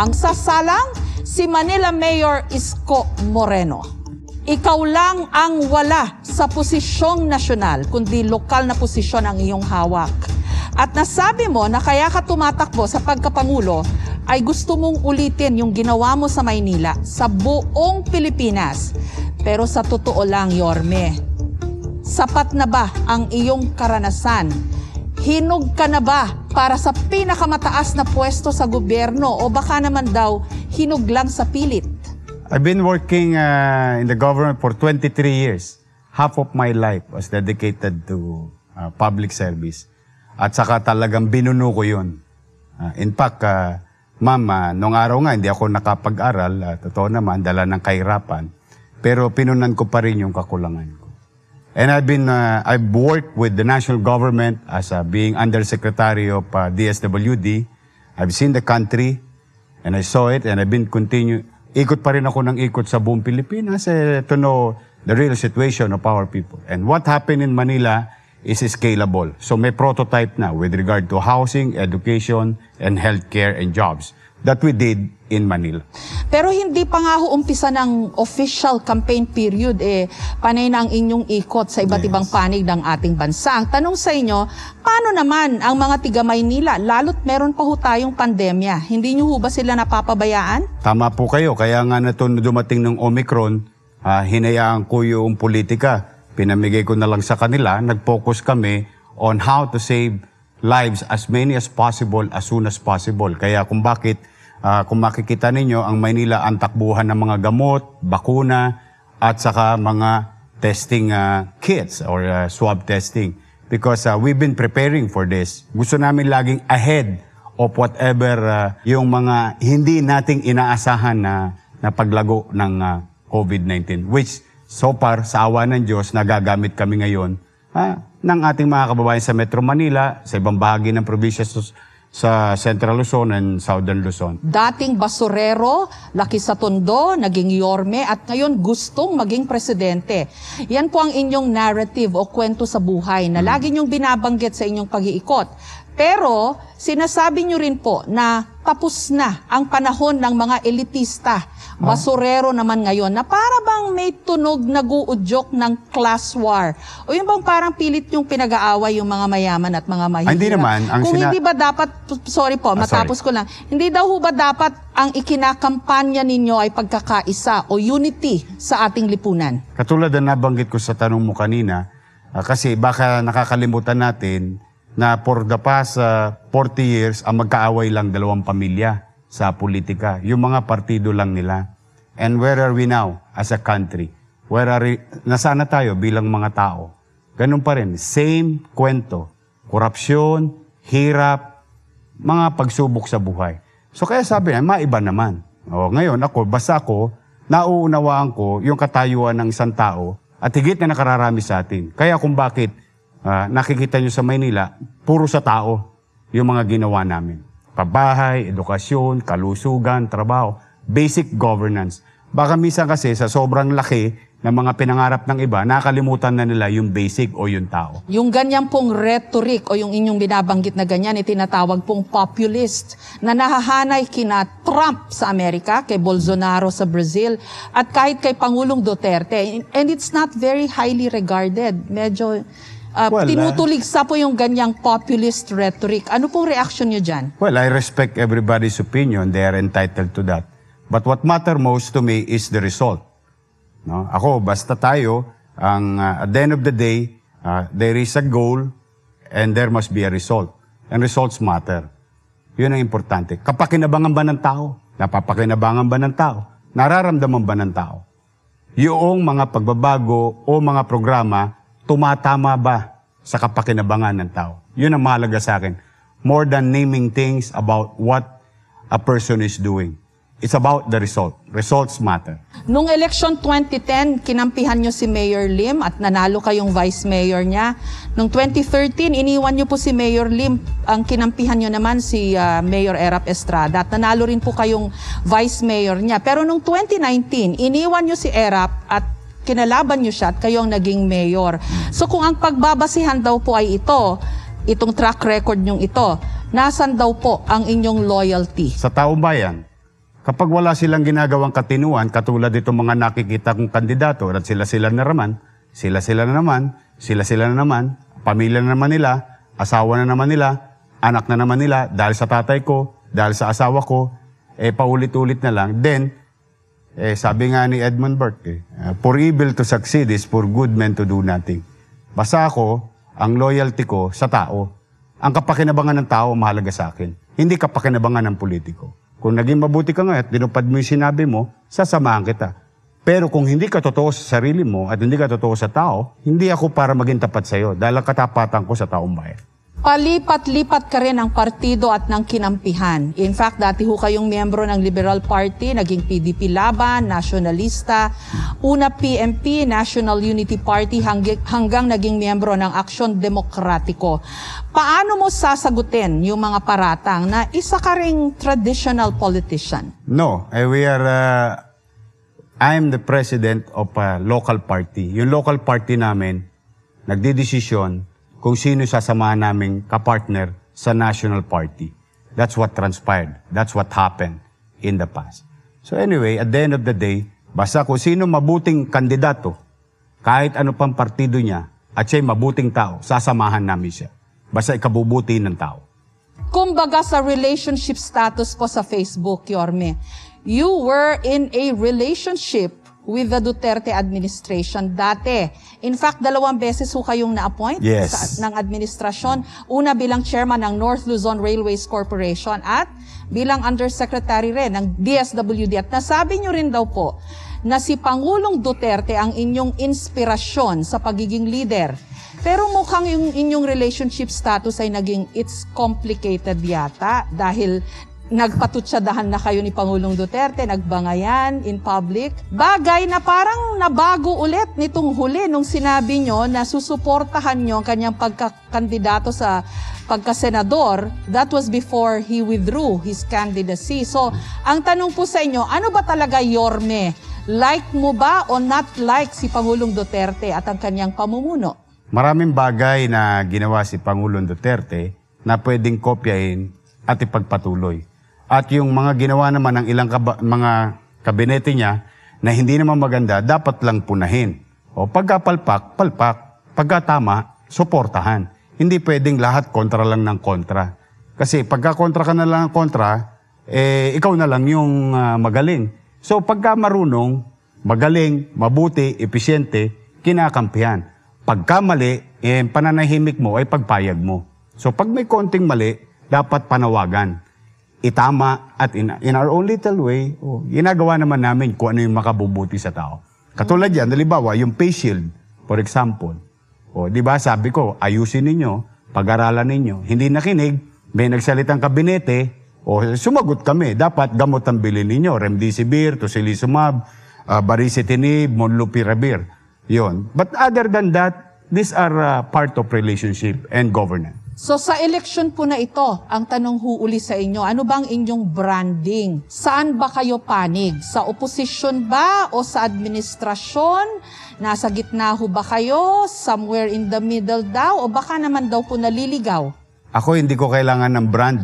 Ang sasalang, si Manila Mayor Isko Moreno. Ikaw lang ang wala sa posisyong nasyonal, kundi lokal na posisyon ang iyong hawak. At nasabi mo na kaya ka tumatakbo sa pagkapangulo ay gusto mong ulitin yung ginawa mo sa Maynila sa buong Pilipinas. Pero sa totoo lang, Yorme, sapat na ba ang iyong karanasan? Hinog ka na ba para sa pinakamataas na pwesto sa gobyerno o baka naman daw hinog lang sa pilit? I've been working uh, in the government for 23 years. Half of my life was dedicated to uh, public service. At saka talagang binuno ko yun. Uh, in fact, uh, ma'am, uh, nung araw nga hindi ako nakapag-aral, uh, totoo naman, dala ng kahirapan. Pero pinunan ko pa rin yung kakulangan. And I've been, uh, I've worked with the national government as uh, being undersecretary of uh, DSWD. I've seen the country and I saw it and I've been continue. Ikot pa rin ako ng ikot sa buong Pilipinas eh, to know the real situation of our people. And what happened in Manila is scalable. So may prototype na with regard to housing, education, and healthcare and jobs that we did in Manila. Pero hindi pa nga ho umpisa ng official campaign period eh panay na ang inyong ikot sa iba't Yes. ibang panig ng ating bansa. Ang tanong sa inyo, paano naman ang mga tiga Maynila lalo't meron pa ho tayong pandemya? Hindi niyo ho ba sila napapabayaan? Tama po kayo. Kaya nga na dumating ng Omicron, ah, hinayaan ko yung politika. Pinamigay ko na lang sa kanila. Nag-focus kami on how to save lives as many as possible as soon as possible. Kaya kung bakit, ah, kung makikita ninyo, ang Maynila ang takbuhan ng mga gamot, bakuna, at saka mga testing ah, kits or ah, swab testing. Because ah, we've been preparing for this. Gusto namin laging ahead of whatever ah, yung mga hindi nating inaasahan na, na paglago ng ah, COVID-19. Which so far, sa awa ng Diyos, nagagamit kami ngayon ah, ng ating mga kababayan sa Metro Manila, sa ibang bahagi ng probinsya sa, Central Luzon and Southern Luzon. Dating basurero, laki sa tondo, naging yorme at ngayon gustong maging presidente. Yan po ang inyong narrative o kwento sa buhay na lagi niyong binabanggit sa inyong pag-iikot. Pero sinasabi niyo rin po na tapos na ang panahon ng mga elitista, basurero naman ngayon, na para bang may tunog naguudyok ng class war. O yung bang parang pilit yung pinag-aaway yung mga mayaman at mga mahihirap. Ah, hindi naman. Ang Kung sina- hindi ba dapat, sorry po, Ah, matapos ko lang, hindi daw ho ba dapat ang ikinakampanya ninyo ay pagkakaisa o unity sa ating lipunan? Katulad na nabanggit ko sa tanong mo kanina, ah, kasi baka nakakalimutan natin na for the past ah, 40 years, ang magkaaway lang dalawang pamilya sa politika. Yung mga partido lang nila. And where are we now as a country? Where are we, nasaan na tayo bilang mga tao? Ganun pa rin. Same kwento. Korupsyon, hirap, mga pagsubok sa buhay. So kaya sabi niya, maiba naman. O, ngayon ako, basta ako, nauunawaan ko yung katayuan ng isang tao at higit na nakararami sa atin. Kaya kung bakit ah, nakikita nyo sa Maynila, puro sa tao yung mga ginawa namin. Pabahay, edukasyon, kalusugan, trabaho, basic governance. Baka minsan kasi sa sobrang laki ng mga pinangarap ng iba, nakalimutan na nila yung basic o yung tao. Yung ganyan pong rhetoric o yung inyong binabanggit na ganyan, itinatawag pong populist na nahahanay kina Trump sa Amerika, kay Bolsonaro sa Brazil, at kahit kay Pangulong Duterte. And it's not very highly regarded. Medyo uh, Well, ah, tinutuligsa po yung ganyang populist rhetoric. Ano pong reaction nyo dyan? Well, I respect everybody's opinion. They are entitled to that. But what matter most to me is the result. No? Ako, basta tayo, ang, uh, at the end of the day, uh, there is a goal and there must be a result. And results matter. Yun ang importante. Kapakinabangan ba ng tao? Napapakinabangan ba ng tao? Nararamdaman ba ng tao? Yung mga pagbabago o mga programa, tumatama ba sa kapakinabangan ng tao? Yun ang mahalaga sa akin. More than naming things about what a person is doing. It's about the result. Results matter. Nung election 2010, kinampihan nyo si Mayor Lim at nanalo kayong vice mayor niya. Nung 2013, iniwan nyo po si Mayor Lim. Ang kinampihan nyo naman si ah, Mayor Erap Estrada at nanalo rin po kayong vice mayor niya. Pero nung 2019, iniwan nyo si Erap at kinalaban nyo siya at kayo ang naging mayor. So kung ang pagbabasihan daw po ay ito, itong track record nyong ito, nasan daw po ang inyong loyalty? Sa taong bayan, Kapag wala silang ginagawang katinuan, katulad itong mga nakikita kong kandidato, at sila-sila na naman, sila-sila na naman, sila-sila na naman, pamilya na naman nila, asawa na naman nila, anak na naman nila, dahil sa tatay ko, dahil sa asawa ko, eh paulit-ulit na lang. Then, eh, sabi nga ni Edmund Burke, eh, uh, for evil to succeed is for good men to do nothing. Basta ako, ang loyalty ko sa tao. Ang kapakinabangan ng tao mahalaga sa akin. Hindi kapakinabangan ng politiko. Kung naging mabuti ka nga at dinupad mo yung sinabi mo, sasamahan kita. Pero kung hindi ka totoo sa sarili mo at hindi ka totoo sa tao, hindi ako para maging tapat sa'yo dahil ang katapatan ko sa taong bayan. Palipat-lipat ka rin ng partido at ng kinampihan. In fact, dati ho kayong miyembro ng Liberal Party, naging PDP Laban, Nationalista, una PMP, National Unity Party, hanggang, naging miyembro ng Aksyon Demokratiko. Paano mo sasagutin yung mga paratang na isa ka ring traditional politician? No, eh, we are, uh, I'm the president of a local party. Yung local party namin, nagdidesisyon kung sino sasamahan naming kapartner sa national party. That's what transpired. That's what happened in the past. So anyway, at the end of the day, basta kung sino mabuting kandidato, kahit ano pang partido niya, at siya'y mabuting tao, sasamahan namin siya. Basta ikabubuti ng tao. Kumbaga sa relationship status po sa Facebook, Yorme, you were in a relationship with the Duterte administration dati. In fact, dalawang beses ho kayong na-appoint Yes. sa, ng administrasyon. Una bilang chairman ng North Luzon Railways Corporation at bilang undersecretary rin ng DSWD. At nasabi nyo rin daw po na si Pangulong Duterte ang inyong inspirasyon sa pagiging leader. Pero mukhang yung inyong relationship status ay naging it's complicated yata dahil nagpatutsadahan na kayo ni Pangulong Duterte, nagbangayan in public. Bagay na parang nabago ulit nitong huli nung sinabi nyo na susuportahan nyo ang kanyang pagkakandidato sa pagkasenador. That was before he withdrew his candidacy. So, ang tanong po sa inyo, ano ba talaga Yorme? Like mo ba o not like si Pangulong Duterte at ang kanyang pamumuno? Maraming bagay na ginawa si Pangulong Duterte na pwedeng kopyahin at ipagpatuloy. At yung mga ginawa naman ng ilang kaba- mga kabinete niya na hindi naman maganda, dapat lang punahin. O pagkapalpak, palpak. Pagkatama, suportahan. Hindi pwedeng lahat kontra lang ng kontra. Kasi pagka kontra ka na lang ng kontra, eh, ikaw na lang yung ah, magaling. So pagka marunong, magaling, mabuti, episyente, kinakampihan. Pagka mali, eh, pananahimik mo ay pagpayag mo. So pag may konting mali, dapat panawagan. Itama at in, in our own little way, oh, ginagawa naman namin kung ano yung makabubuti sa tao. Katulad yan, halimbawa, yung face shield, for example. O, di ba, sabi ko, ayusin ninyo, pag-aralan ninyo. Hindi nakinig, may nagsalitang kabinete, o sumagot kami. Dapat gamot ang bilhin ninyo. Remdesivir, Tocilizumab, uh, Baricitinib, Molnupiravir. Yon. But other than that, these are uh, part of relationship and governance. So sa election po na ito, ang tanong huuli sa inyo, ano bang inyong branding? Saan ba kayo panig? Sa oposisyon ba o sa administrasyon? Nasa gitna ho ba kayo? Somewhere in the middle daw? O baka naman daw po naliligaw? Ako hindi ko kailangan ng brand.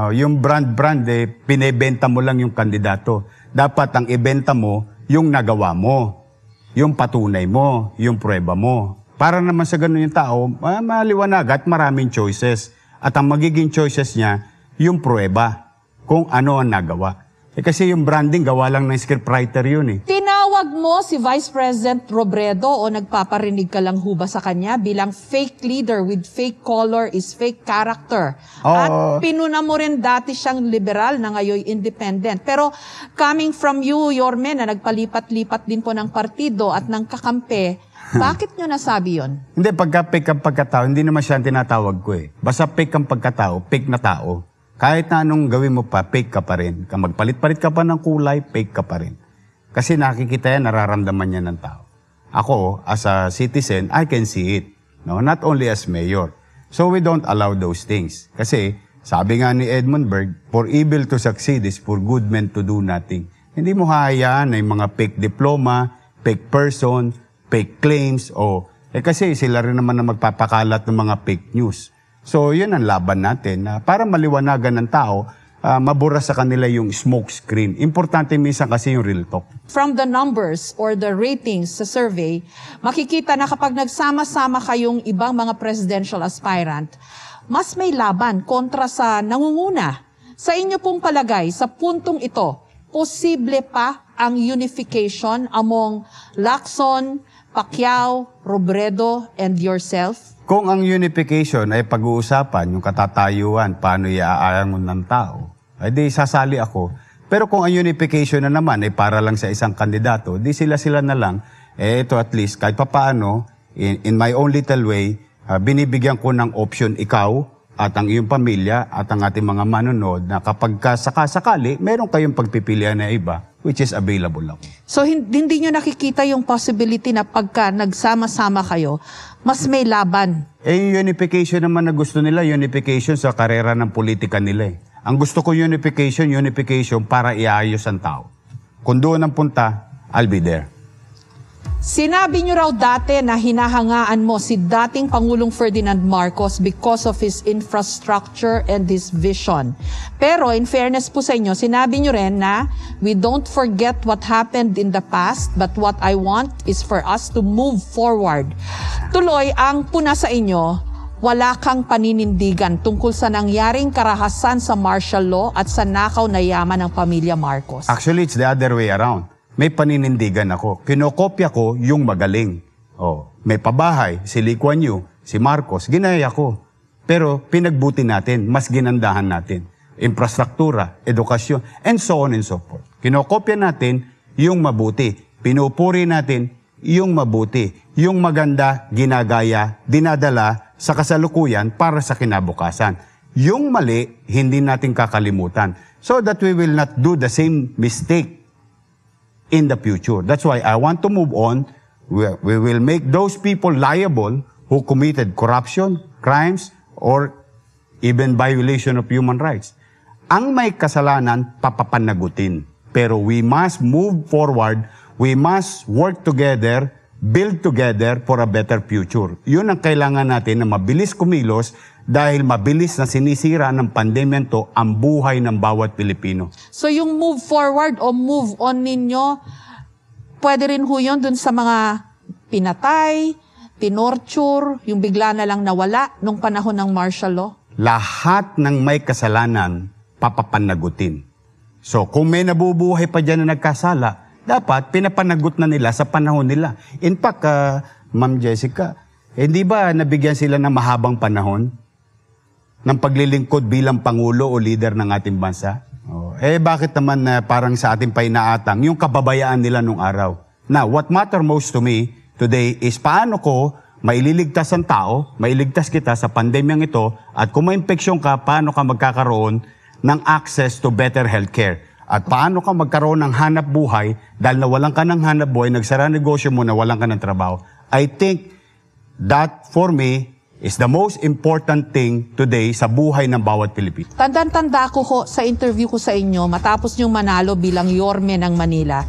Oh, yung brand-brand, eh, pinebenta mo lang yung kandidato. Dapat ang ibenta mo, yung nagawa mo, yung patunay mo, yung prueba mo. Para naman sa ganun yung tao, ma- maliwanag at maraming choices. At ang magiging choices niya, yung prueba, kung ano ang nagawa. Eh, kasi yung branding, gawa lang ng scriptwriter yun eh. Tinawag mo si Vice President Robredo o nagpaparinig ka lang huba sa kanya bilang fake leader with fake color is fake character. Oo. At pinuna mo rin dati siyang liberal na ngayon independent. Pero coming from you, Yorme, na nagpalipat-lipat din po ng partido at ng kakampi, bakit nyo nasabi yon? Hindi, pagka fake ang pagkatao, hindi naman siya tinatawag ko eh. Basta fake ang pagkatao, fake na tao. Kahit na anong gawin mo pa, fake ka pa rin. Kung magpalit-palit ka pa ng kulay, fake ka pa rin. Kasi nakikita yan, nararamdaman niya ng tao. Ako, as a citizen, I can see it. No? Not only as mayor. So we don't allow those things. Kasi, sabi nga ni Edmund Berg, for evil to succeed is for good men to do nothing. Hindi mo hahayaan na yung mga fake diploma, fake person, fake claims, o eh kasi sila rin naman na magpapakalat ng mga fake news. So yun ang laban natin na para maliwanagan ng tao ah, mabura sa kanila yung smoke screen. Importante minsan kasi yung real talk. From the numbers or the ratings sa survey, makikita na kapag nagsama-sama kayong ibang mga presidential aspirant, mas may laban kontra sa nangunguna. Sa inyo pong palagay, sa puntong ito, posible pa ang unification among Lacson, Pacquiao, Robredo, and yourself? Kung ang unification ay pag-uusapan, yung katatayuan, paano iaayangon ng tao, ay di sasali ako. Pero kung ang unification na naman ay para lang sa isang kandidato, di sila-sila na lang, eh ito at least, kahit papaano, in, in my own little way, ah, binibigyan ko ng option ikaw at ang iyong pamilya at ang ating mga manonood na kapag ka sakasakali, meron kayong pagpipilian na iba, which is available ako. So hin- hindi nyo nakikita yung possibility na pagka nagsama-sama kayo, mas may laban. Eh, yung unification naman na gusto nila, unification sa karera ng politika nila eh. Ang gusto ko unification, unification para iayos ang tao. Kung doon ang punta, I'll be there. Sinabi nyo raw dati na hinahangaan mo si dating Pangulong Ferdinand Marcos because of his infrastructure and his vision. Pero in fairness po sa inyo, sinabi nyo rin na we don't forget what happened in the past but what I want is for us to move forward. Tuloy, ang puna sa inyo, wala kang paninindigan tungkol sa nangyaring karahasan sa martial law at sa nakaw na yaman ng pamilya Marcos. Actually, it's the other way around. May paninindigan ako. Kinokopya ko yung magaling. Oh, may pabahay, si Lee Kuan Yew, si Marcos, ginaya ko. Pero pinagbuti natin, mas ginandahan natin. Infrastruktura, edukasyon, and so on and so forth. Kinokopya natin yung mabuti. Pinupuri natin yung mabuti. Yung maganda, ginagaya, dinadala sa kasalukuyan para sa kinabukasan. Yung mali, hindi natin kakalimutan. So that we will not do the same mistake in the future. That's why I want to move on. We, will make those people liable who committed corruption, crimes, or even violation of human rights. Ang may kasalanan, papapanagutin. Pero we must move forward. We must work together, build together for a better future. Yun ang kailangan natin na mabilis kumilos dahil mabilis na sinisira ng pandemya to ang buhay ng bawat Pilipino. So yung move forward o move on ninyo, pwede rin ho yun dun sa mga pinatay, tinorture, yung bigla na lang nawala nung panahon ng martial law? lahat ng may kasalanan papapanagutin. So kung may nabubuhay pa dyan na nagkasala, dapat pinapanagot na nila sa panahon nila. In fact, ah, Ma'am Jessica, hindi ba nabigyan sila ng mahabang panahon ng paglilingkod bilang Pangulo o leader ng ating bansa? Oh, eh bakit naman na parang sa ating painaatang yung kababayaan nila nung araw? Now, what matter most to me today is paano ko maililigtas ang tao, mailigtas kita sa pandemyang ito, at kung ma-infeksyon ka, paano ka magkakaroon ng access to better healthcare? At paano ka magkaroon ng hanap buhay dahil nawalan ka ng hanap buhay, nagsara negosyo mo, nawalan ka ng trabaho? I think that for me is the most important thing today sa buhay ng bawat Pilipino. Tandang-tanda ko ho sa interview ko sa inyo matapos nyong manalo bilang Yorme ng Manila.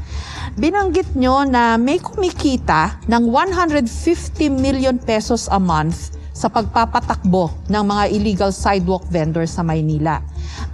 Binanggit nyo na may kumikita ng 150 million pesos a month sa pagpapatakbo ng mga illegal sidewalk vendors sa Maynila.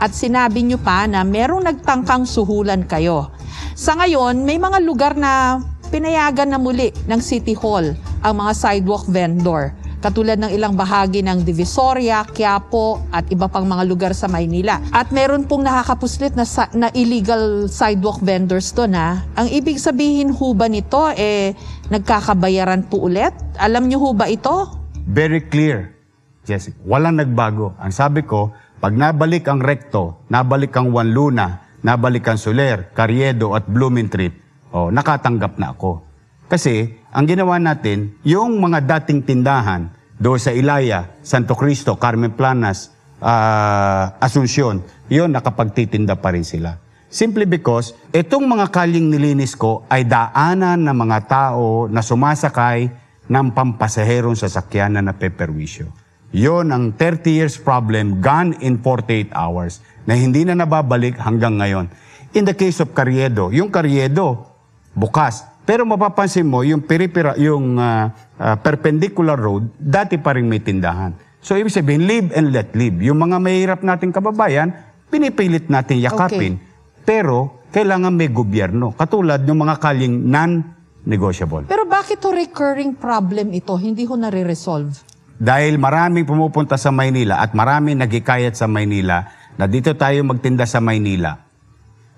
At sinabi nyo pa na merong nagtangkang suhulan kayo. Sa ngayon, may mga lugar na pinayagan na muli ng City Hall ang mga sidewalk vendor katulad ng ilang bahagi ng Divisoria, Quiapo at iba pang mga lugar sa Maynila. At meron pong nakakapuslit na, na illegal sidewalk vendors to na. Ang ibig sabihin ho ba nito, eh, nagkakabayaran po ulit? Alam niyo ho ba ito? Very clear, Jessica. Walang nagbago. Ang sabi ko, pag nabalik ang Recto, nabalik ang Juan Luna, nabalik ang Soler, Carriedo at Blumentritt, oh, nakatanggap na ako. Kasi ang ginawa natin, yung mga dating tindahan doon sa Ilaya, Santo Cristo, Carmen Planas, ah, Asuncion, yun nakapagtitinda pa rin sila. Simply because itong mga kalyeng nilinis ko ay daanan ng mga tao na sumasakay ng pampasaherong sasakyan na napeperwisyo. Yon ang 30 years problem gone in 48 hours na hindi na nababalik hanggang ngayon. In the case of Carriedo, yung Carriedo, bukas. Pero mapapansin mo, yung peripera, yung ah, ah, perpendicular road, dati pa rin may tindahan. So, ibig sabihin, live and let live. Yung mga mahirap nating kababayan, pinipilit natin yakapin. Pero kailangan may gobyerno. Katulad ng mga kaling non-negotiable. Pero bakit to recurring problem ito? Hindi ho nare-resolve. Dahil maraming pumupunta sa Maynila at maraming nagikayat sa Maynila na dito tayo magtinda sa Maynila.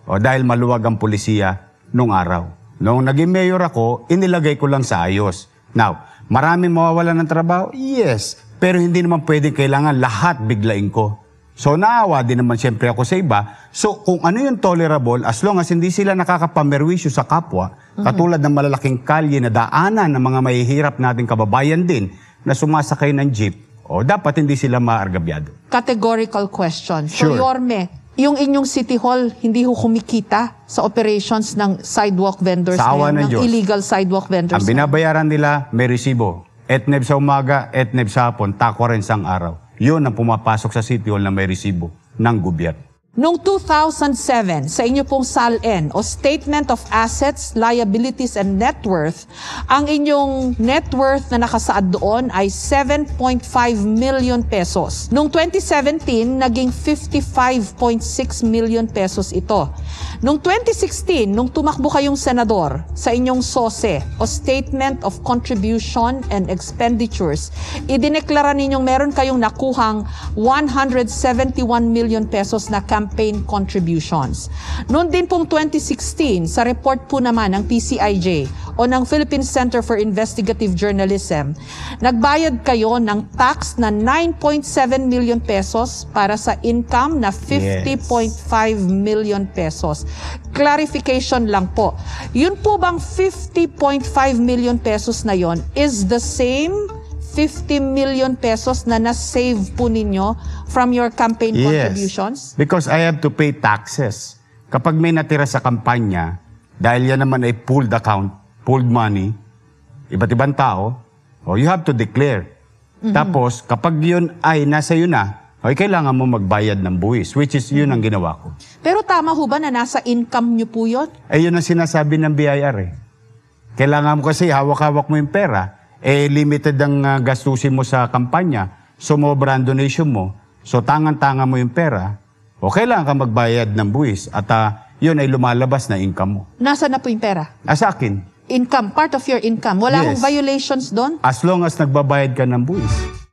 O dahil maluwag ang pulisiya nung araw. Noong naging mayor ako, inilagay ko lang sa ayos. Now, maraming mawawalan ng trabaho? Yes. Pero hindi naman pwedeng kailangan lahat biglain ko. So naawa din naman siyempre ako sa iba. So kung ano yung tolerable, as long as hindi sila nakakapamerwisyo sa kapwa, katulad ng malalaking kalye na daanan ng mga mahihirap nating kababayan din na sumasakay ng jeep, o dapat hindi sila maargabyado. Categorical question. So, Sure. Yorme, yung inyong City Hall, hindi ho kumikita sa operations ng sidewalk vendors Sa awa ngayon, ng Diyos. illegal sidewalk vendors. Ang binabayaran nila, may resibo. Etneb sa umaga, etneb sa hapon, takwa rin sang araw. Yun ang pumapasok sa City Hall na may resibo ng gobyerno. Noong 2007, sa inyo pong SALN o Statement of Assets, Liabilities and Net Worth, ang inyong net worth na nakasaad doon ay 7.5 million pesos. Noong 2017, naging 55.6 million pesos ito. Noong 2016, nung tumakbo kayong senador sa inyong SOSE o Statement of Contribution and Expenditures, idineklara ninyong meron kayong nakuhang 171 million pesos na campaign contributions. Noon din pong 2016, sa report po naman ng PCIJ o ng Philippine Center for Investigative Journalism, nagbayad kayo ng tax na 9.7 million pesos para sa income na 50.5 million pesos. Clarification lang po. Yun po bang 50.5 million pesos na yon is the same 50 million pesos na na-save po ninyo from your campaign contributions? Because I have to pay taxes. Kapag may natira sa kampanya, dahil yan naman ay pooled account, pooled money, iba't ibang tao, oh, you have to declare. Tapos, kapag yun ay nasa yun na, ay kailangan mo magbayad ng buwis, which is yun ang ginawa ko. Pero tama ho ba na nasa income nyo po yun? Eh, yun ang sinasabi ng BIR eh. Kailangan mo kasi hawak-hawak mo yung pera, eh limited ang ah, gastusin mo sa kampanya, sumobra ang donation mo, so tangan-tanga mo yung pera, o kailangan ka magbayad ng buwis at ah, yun ay lumalabas na income mo. Nasa na po yung pera? Ah, sa akin, Income, part of your income. Wala Yes. violations doon? as long as nagbabayad ka ng buwis.